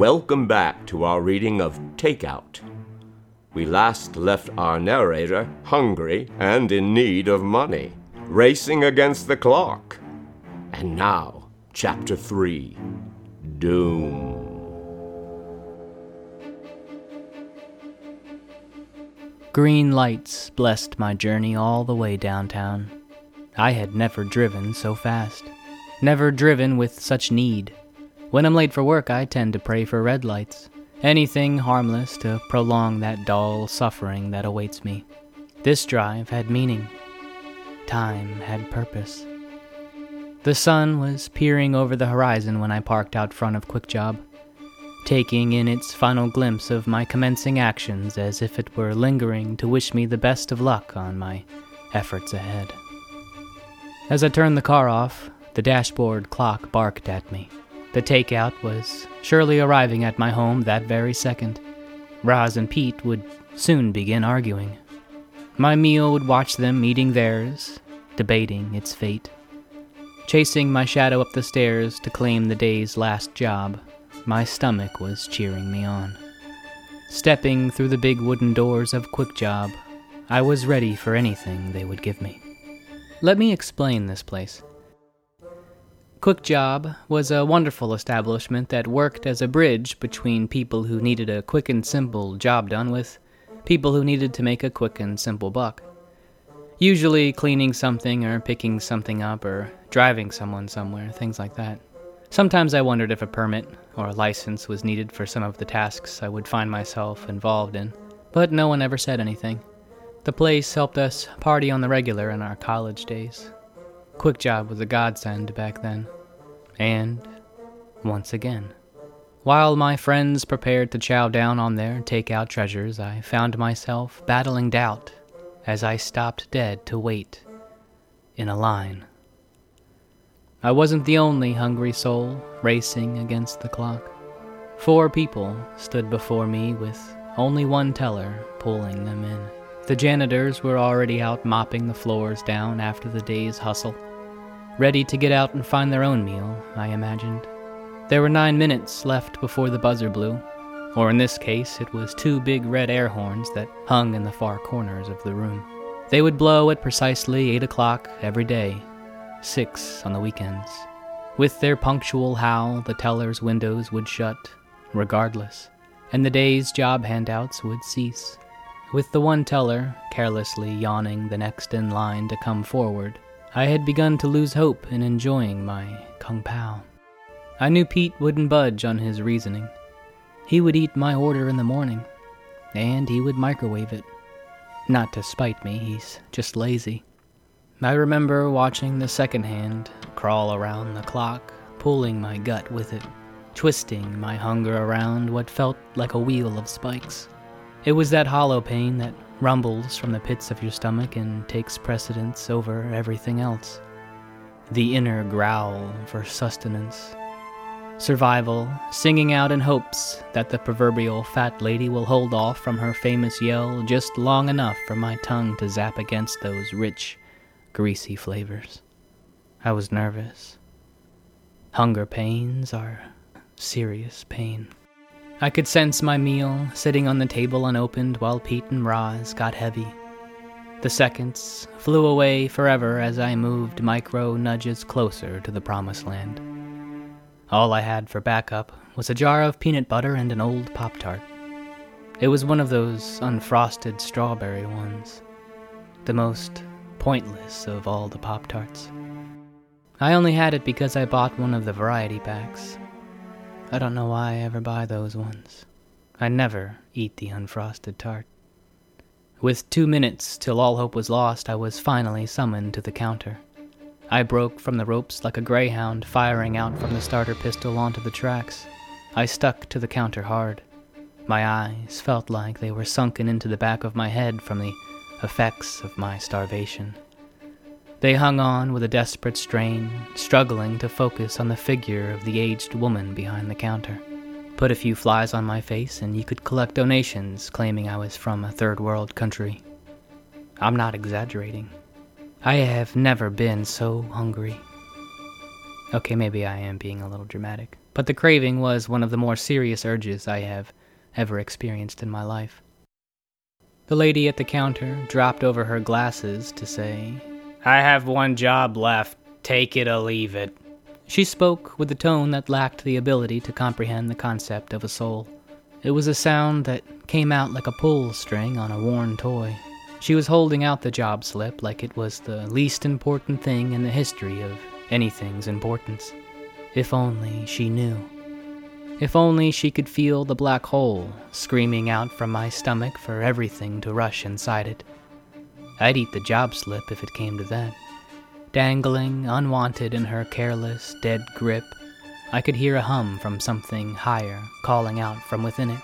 Welcome back to our reading of Takeout. We last left our narrator hungry and in need of money, racing against the clock. And now, Chapter 3 Doom. Green lights blessed my journey all the way downtown. I had never driven so fast, never driven with such need. When I'm late for work, I tend to pray for red lights. Anything harmless to prolong that dull suffering that awaits me. This drive had meaning. Time had purpose. The sun was peering over the horizon when I parked out front of Quick Job, taking in its final glimpse of my commencing actions as if it were lingering to wish me the best of luck on my efforts ahead. As I turned the car off, the dashboard clock barked at me. The takeout was surely arriving at my home that very second. Roz and Pete would soon begin arguing. My meal would watch them eating theirs, debating its fate. Chasing my shadow up the stairs to claim the day's last job, my stomach was cheering me on. Stepping through the big wooden doors of Quick Job, I was ready for anything they would give me. Let me explain this place. Quick Job was a wonderful establishment that worked as a bridge between people who needed a quick and simple job done with people who needed to make a quick and simple buck. Usually cleaning something or picking something up or driving someone somewhere, things like that. Sometimes I wondered if a permit or a license was needed for some of the tasks I would find myself involved in, but no one ever said anything. The place helped us party on the regular in our college days. Quick Job was a godsend back then. And once again. While my friends prepared to chow down on their takeout treasures, I found myself battling doubt as I stopped dead to wait in a line. I wasn't the only hungry soul racing against the clock. Four people stood before me with only one teller pulling them in. The janitors were already out mopping the floors down after the day's hustle ready to get out and find their own meal, I imagined. There were nine minutes left before the buzzer blew, or in this case, it was two big red air horns that hung in the far corners of the room. They would blow at precisely eight o'clock every day, six on the weekends. With their punctual howl, the teller's windows would shut, regardless, and the day's job handouts would cease. With the one teller carelessly yawning the next in line to come forward, I had begun to lose hope in enjoying my Kung Pao. I knew Pete wouldn't budge on his reasoning. He would eat my order in the morning, and he would microwave it. Not to spite me, he's just lazy. I remember watching the second hand crawl around the clock, pulling my gut with it, twisting my hunger around what felt like a wheel of spikes. It was that hollow pain that rumbles from the pits of your stomach and takes precedence over everything else. The inner growl for sustenance. Survival, singing out in hopes that the proverbial fat lady will hold off from her famous yell just long enough for my tongue to zap against those rich, greasy flavors. I was nervous. Hunger pains are serious pain. I could sense my meal sitting on the table unopened while Pete and Roz got heavy. The seconds flew away forever as I moved micro nudges closer to the promised land. All I had for backup was a jar of peanut butter and an old Pop Tart. It was one of those unfrosted strawberry ones, the most pointless of all the Pop Tarts. I only had it because I bought one of the variety packs, I don't know why I ever buy those ones. I never eat the unfrosted tart. With two minutes till all hope was lost, I was finally summoned to the counter. I broke from the ropes like a greyhound firing out from the starter pistol onto the tracks. I stuck to the counter hard. My eyes felt like they were sunken into the back of my head from the effects of my starvation. They hung on with a desperate strain, struggling to focus on the figure of the aged woman behind the counter. Put a few flies on my face, and you could collect donations claiming I was from a third world country. I'm not exaggerating. I have never been so hungry. Okay, maybe I am being a little dramatic. but the craving was one of the more serious urges I have ever experienced in my life. The lady at the counter dropped over her glasses to say, I have one job left. Take it or leave it. She spoke with a tone that lacked the ability to comprehend the concept of a soul. It was a sound that came out like a pull string on a worn toy. She was holding out the job slip like it was the least important thing in the history of anything's importance. If only she knew. If only she could feel the black hole screaming out from my stomach for everything to rush inside it. I'd eat the job slip if it came to that. Dangling, unwanted in her careless, dead grip, I could hear a hum from something higher calling out from within it.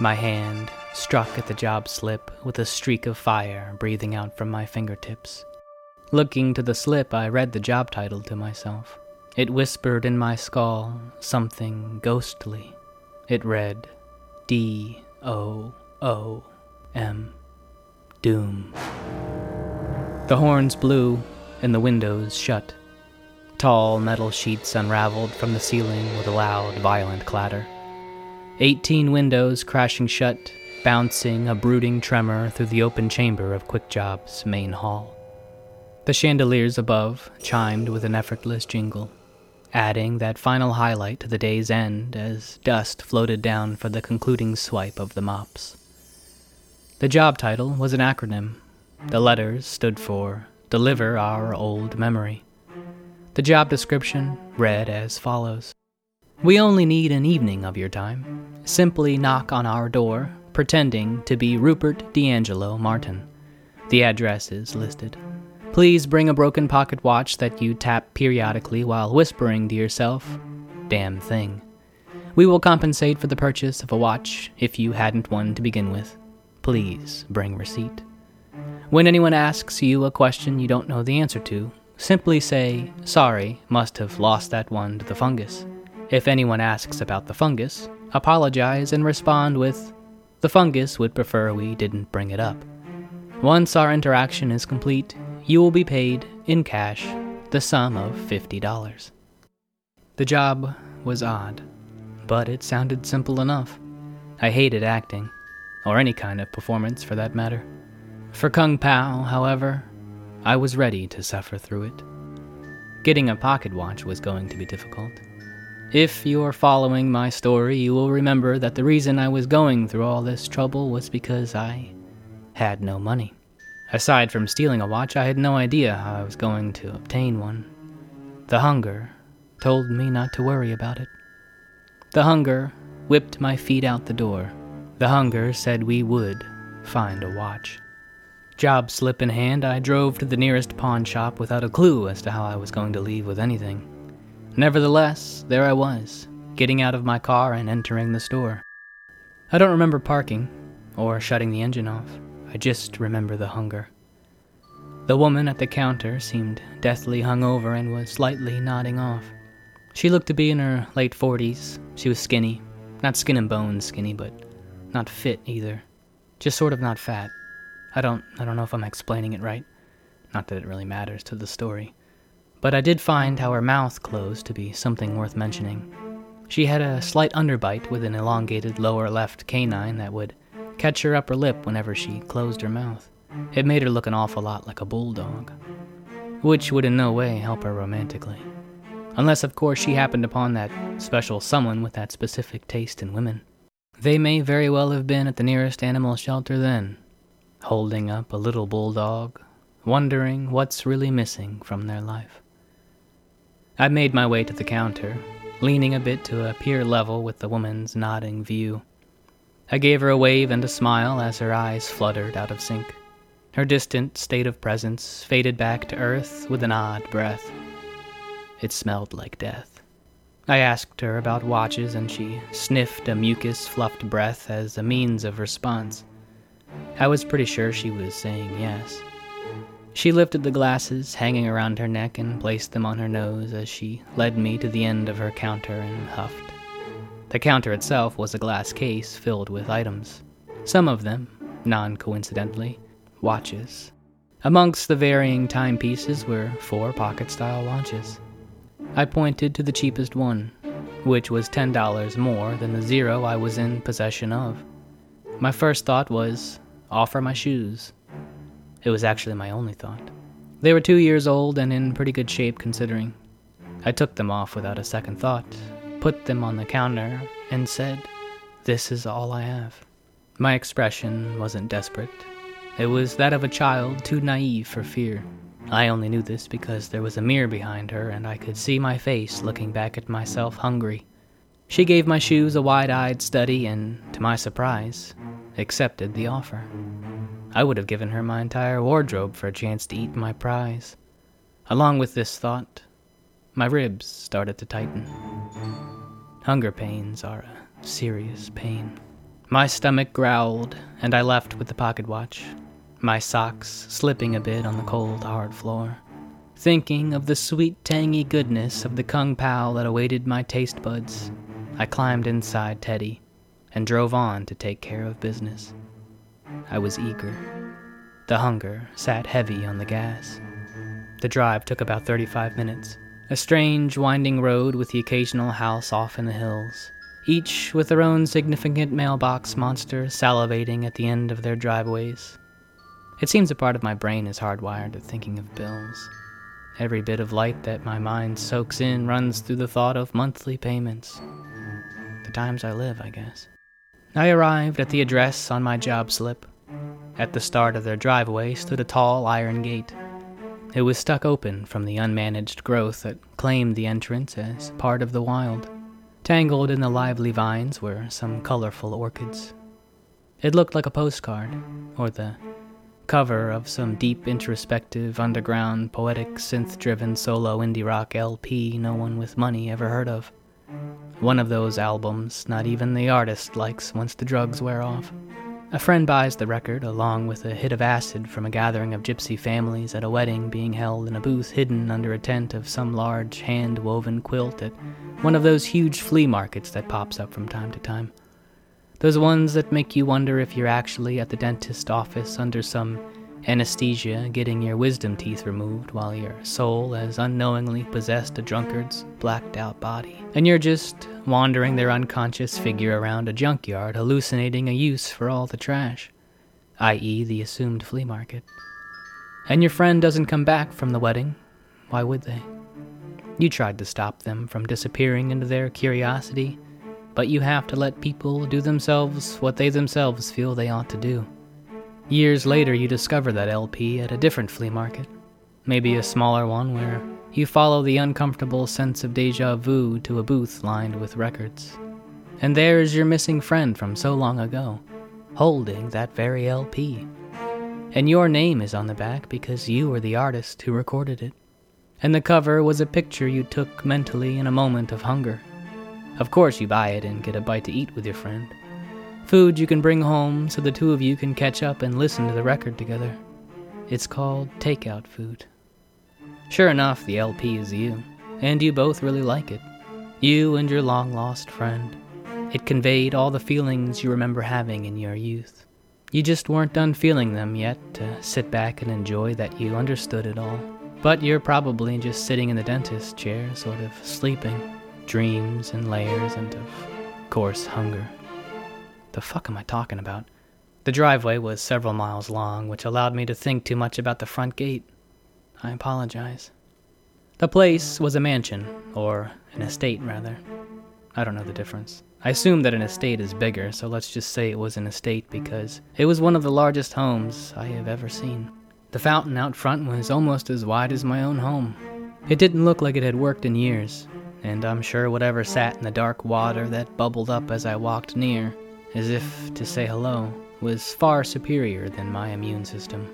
My hand struck at the job slip with a streak of fire breathing out from my fingertips. Looking to the slip, I read the job title to myself. It whispered in my skull something ghostly. It read D O O M. Doom. The horns blew and the windows shut. Tall metal sheets unraveled from the ceiling with a loud, violent clatter. Eighteen windows crashing shut, bouncing a brooding tremor through the open chamber of Quickjob's main hall. The chandeliers above chimed with an effortless jingle adding that final highlight to the day's end as dust floated down for the concluding swipe of the mops. The job title was an acronym. The letters stood for Deliver Our Old Memory. The job description read as follows We only need an evening of your time. Simply knock on our door, pretending to be Rupert D'Angelo Martin. The address is listed. Please bring a broken pocket watch that you tap periodically while whispering to yourself, damn thing. We will compensate for the purchase of a watch if you hadn't one to begin with. Please bring receipt. When anyone asks you a question you don't know the answer to, simply say, Sorry, must have lost that one to the fungus. If anyone asks about the fungus, apologize and respond with, The fungus would prefer we didn't bring it up. Once our interaction is complete, you will be paid in cash the sum of $50. The job was odd, but it sounded simple enough. I hated acting, or any kind of performance for that matter. For Kung Pao, however, I was ready to suffer through it. Getting a pocket watch was going to be difficult. If you are following my story, you will remember that the reason I was going through all this trouble was because I had no money. Aside from stealing a watch, I had no idea how I was going to obtain one. The hunger told me not to worry about it. The hunger whipped my feet out the door. The hunger said we would find a watch. Job slip in hand, I drove to the nearest pawn shop without a clue as to how I was going to leave with anything. Nevertheless, there I was, getting out of my car and entering the store. I don't remember parking or shutting the engine off. I just remember the hunger. The woman at the counter seemed deathly hungover and was slightly nodding off. She looked to be in her late 40s. She was skinny. Not skin and bones skinny, but not fit either. Just sort of not fat. I don't I don't know if I'm explaining it right. Not that it really matters to the story. But I did find how her mouth closed to be something worth mentioning. She had a slight underbite with an elongated lower left canine that would catch her upper lip whenever she closed her mouth. It made her look an awful lot like a bulldog, which would in no way help her romantically. Unless, of course, she happened upon that special someone with that specific taste in women. They may very well have been at the nearest animal shelter then, holding up a little bulldog, wondering what's really missing from their life. I made my way to the counter, leaning a bit to appear level with the woman's nodding view. I gave her a wave and a smile as her eyes fluttered out of sync. Her distant state of presence faded back to earth with an odd breath. It smelled like death. I asked her about watches, and she sniffed a mucus fluffed breath as a means of response. I was pretty sure she was saying yes. She lifted the glasses hanging around her neck and placed them on her nose as she led me to the end of her counter and huffed. The counter itself was a glass case filled with items, some of them, non coincidentally, watches. Amongst the varying timepieces were four pocket style watches. I pointed to the cheapest one, which was $10 more than the zero I was in possession of. My first thought was, offer my shoes. It was actually my only thought. They were two years old and in pretty good shape considering. I took them off without a second thought, put them on the counter, and said, This is all I have. My expression wasn't desperate. It was that of a child too naive for fear. I only knew this because there was a mirror behind her and I could see my face looking back at myself hungry. She gave my shoes a wide eyed study and, to my surprise, accepted the offer. I would have given her my entire wardrobe for a chance to eat my prize. Along with this thought, my ribs started to tighten. Hunger pains are a serious pain. My stomach growled, and I left with the pocket watch, my socks slipping a bit on the cold, hard floor. Thinking of the sweet, tangy goodness of the kung pao that awaited my taste buds, I climbed inside Teddy and drove on to take care of business. I was eager. The hunger sat heavy on the gas. The drive took about 35 minutes. A strange, winding road with the occasional house off in the hills, each with their own significant mailbox monster salivating at the end of their driveways. It seems a part of my brain is hardwired to thinking of bills. Every bit of light that my mind soaks in runs through the thought of monthly payments. Times I live, I guess. I arrived at the address on my job slip. At the start of their driveway stood a tall iron gate. It was stuck open from the unmanaged growth that claimed the entrance as part of the wild. Tangled in the lively vines were some colorful orchids. It looked like a postcard, or the cover of some deep, introspective, underground, poetic, synth driven solo indie rock LP no one with money ever heard of. One of those albums not even the artist likes once the drugs wear off. A friend buys the record along with a hit of acid from a gathering of gypsy families at a wedding being held in a booth hidden under a tent of some large hand woven quilt at one of those huge flea markets that pops up from time to time. Those ones that make you wonder if you're actually at the dentist office under some anesthesia getting your wisdom teeth removed while your soul has unknowingly possessed a drunkard's blacked out body. And you're just wandering their unconscious figure around a junkyard, hallucinating a use for all the trash, i.e., the assumed flea market. And your friend doesn't come back from the wedding. Why would they? You tried to stop them from disappearing into their curiosity, but you have to let people do themselves what they themselves feel they ought to do. Years later, you discover that LP at a different flea market, maybe a smaller one where you follow the uncomfortable sense of deja vu to a booth lined with records. And there is your missing friend from so long ago, holding that very LP. And your name is on the back because you were the artist who recorded it. And the cover was a picture you took mentally in a moment of hunger. Of course, you buy it and get a bite to eat with your friend. Food you can bring home so the two of you can catch up and listen to the record together. It's called takeout food. Sure enough, the LP is you, and you both really like it. You and your long lost friend. It conveyed all the feelings you remember having in your youth. You just weren't done feeling them yet to sit back and enjoy that you understood it all. But you're probably just sitting in the dentist chair, sort of sleeping. Dreams and layers and, of course, hunger. The fuck am I talking about? The driveway was several miles long, which allowed me to think too much about the front gate. I apologize. The place was a mansion, or an estate, rather. I don't know the difference. I assume that an estate is bigger, so let's just say it was an estate because it was one of the largest homes I have ever seen. The fountain out front was almost as wide as my own home. It didn't look like it had worked in years, and I'm sure whatever sat in the dark water that bubbled up as I walked near as if to say hello, was far superior than my immune system.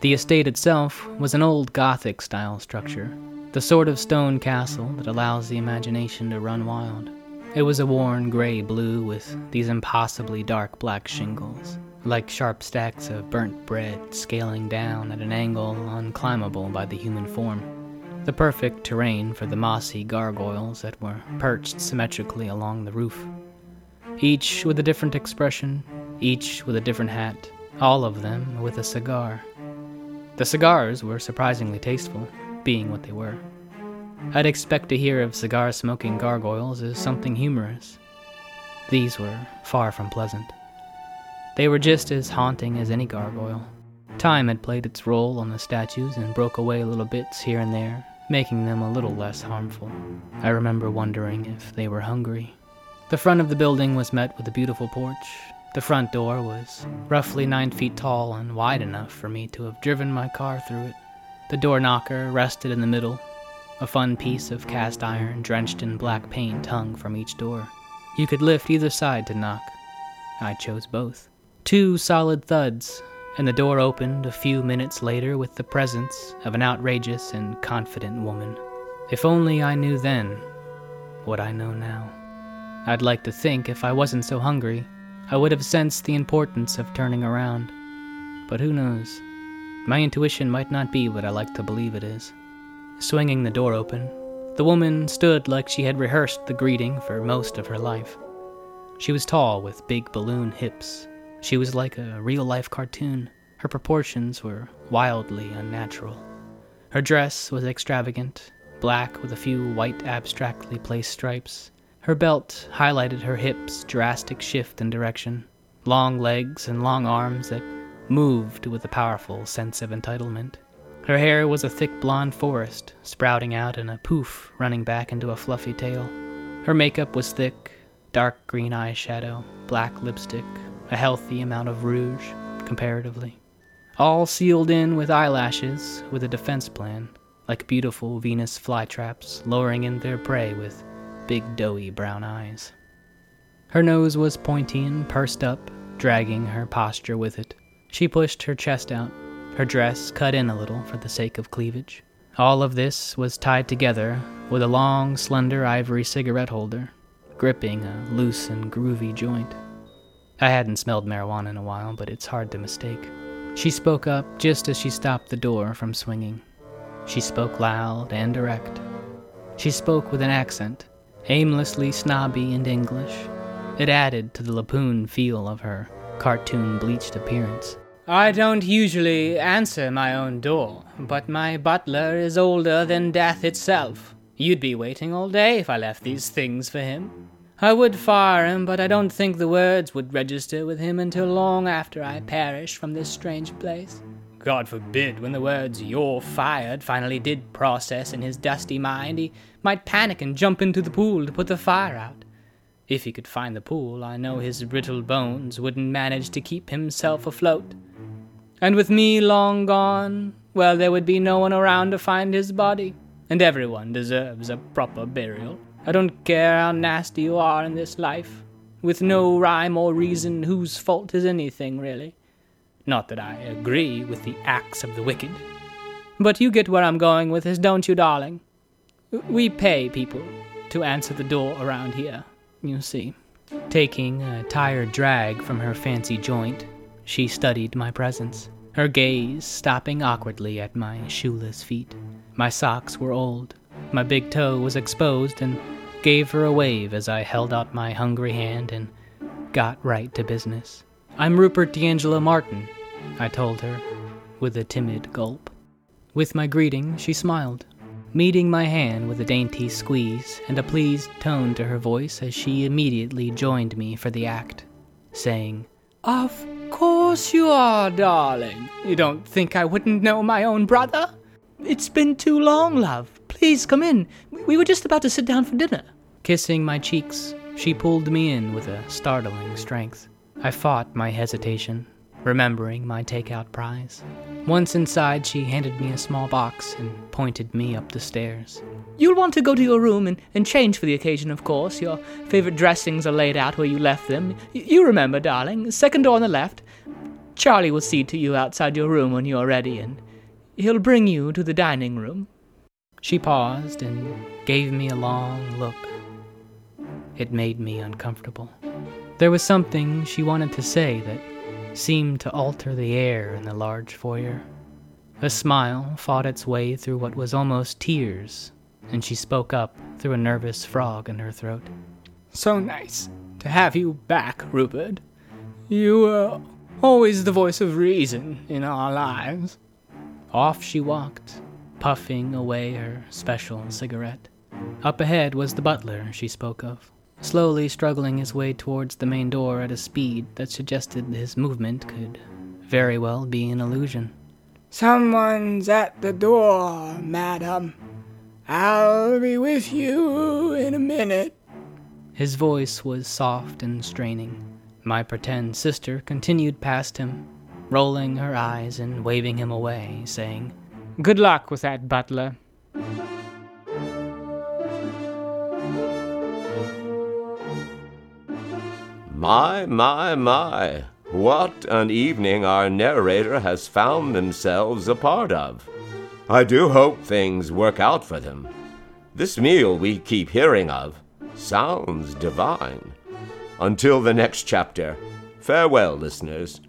The estate itself was an old Gothic style structure, the sort of stone castle that allows the imagination to run wild. It was a worn gray blue with these impossibly dark black shingles, like sharp stacks of burnt bread scaling down at an angle unclimbable by the human form. The perfect terrain for the mossy gargoyles that were perched symmetrically along the roof each with a different expression, each with a different hat, all of them with a cigar. The cigars were surprisingly tasteful, being what they were. I'd expect to hear of cigar smoking gargoyles as something humorous. These were far from pleasant. They were just as haunting as any gargoyle. Time had played its role on the statues and broke away little bits here and there, making them a little less harmful. I remember wondering if they were hungry. The front of the building was met with a beautiful porch. The front door was roughly nine feet tall and wide enough for me to have driven my car through it. The door knocker rested in the middle. A fun piece of cast iron drenched in black paint hung from each door. You could lift either side to knock. I chose both. Two solid thuds, and the door opened a few minutes later with the presence of an outrageous and confident woman. If only I knew then what I know now. I'd like to think if I wasn't so hungry, I would have sensed the importance of turning around. But who knows? My intuition might not be what I like to believe it is. Swinging the door open, the woman stood like she had rehearsed the greeting for most of her life. She was tall with big balloon hips. She was like a real life cartoon. Her proportions were wildly unnatural. Her dress was extravagant, black with a few white abstractly placed stripes. Her belt highlighted her hips' drastic shift in direction, long legs and long arms that moved with a powerful sense of entitlement. Her hair was a thick blonde forest, sprouting out in a poof running back into a fluffy tail. Her makeup was thick, dark green eyeshadow, black lipstick, a healthy amount of rouge, comparatively. All sealed in with eyelashes with a defense plan, like beautiful Venus flytraps lowering in their prey with big doughy brown eyes. Her nose was pointy and pursed up, dragging her posture with it. She pushed her chest out, her dress cut in a little for the sake of cleavage. All of this was tied together with a long, slender ivory cigarette holder, gripping a loose and groovy joint. I hadn't smelled marijuana in a while, but it's hard to mistake. She spoke up just as she stopped the door from swinging. She spoke loud and direct. She spoke with an accent, aimlessly snobby and English. It added to the Lapoon feel of her cartoon bleached appearance. I don't usually answer my own door, but my butler is older than death itself. You'd be waiting all day if I left these things for him. I would fire him, but I don't think the words would register with him until long after I perish from this strange place. God forbid, when the words you're fired finally did process in his dusty mind, he might panic and jump into the pool to put the fire out. If he could find the pool, I know his brittle bones wouldn't manage to keep himself afloat. And with me long gone, well, there would be no one around to find his body, and everyone deserves a proper burial. I don't care how nasty you are in this life. With no rhyme or reason, whose fault is anything, really? Not that I agree with the acts of the wicked. But you get where I'm going with this, don't you, darling? We pay people to answer the door around here, you see. Taking a tired drag from her fancy joint, she studied my presence, her gaze stopping awkwardly at my shoeless feet. My socks were old, my big toe was exposed, and gave her a wave as I held out my hungry hand and got right to business. I'm Rupert D'Angelo Martin, I told her, with a timid gulp. With my greeting, she smiled, meeting my hand with a dainty squeeze and a pleased tone to her voice as she immediately joined me for the act, saying, Of course you are, darling. You don't think I wouldn't know my own brother? It's been too long, love. Please come in. We were just about to sit down for dinner. Kissing my cheeks, she pulled me in with a startling strength. I fought my hesitation, remembering my takeout prize. Once inside, she handed me a small box and pointed me up the stairs. You'll want to go to your room and, and change for the occasion, of course. Your favorite dressings are laid out where you left them. Y- you remember, darling. Second door on the left. Charlie will see to you outside your room when you're ready, and he'll bring you to the dining room. She paused and gave me a long look. It made me uncomfortable. There was something she wanted to say that seemed to alter the air in the large foyer. A smile fought its way through what was almost tears, and she spoke up through a nervous frog in her throat. So nice to have you back, Rupert. You were always the voice of reason in our lives. Off she walked, puffing away her special cigarette. Up ahead was the butler she spoke of, slowly struggling his way towards the main door at a speed that suggested his movement could very well be an illusion. Someone's at the door, madam. I'll be with you in a minute. His voice was soft and straining. My pretend sister continued past him, rolling her eyes and waving him away, saying, Good luck with that, butler. My, my, my. What an evening our narrator has found themselves a part of. I do hope things work out for them. This meal we keep hearing of sounds divine. Until the next chapter, farewell, listeners.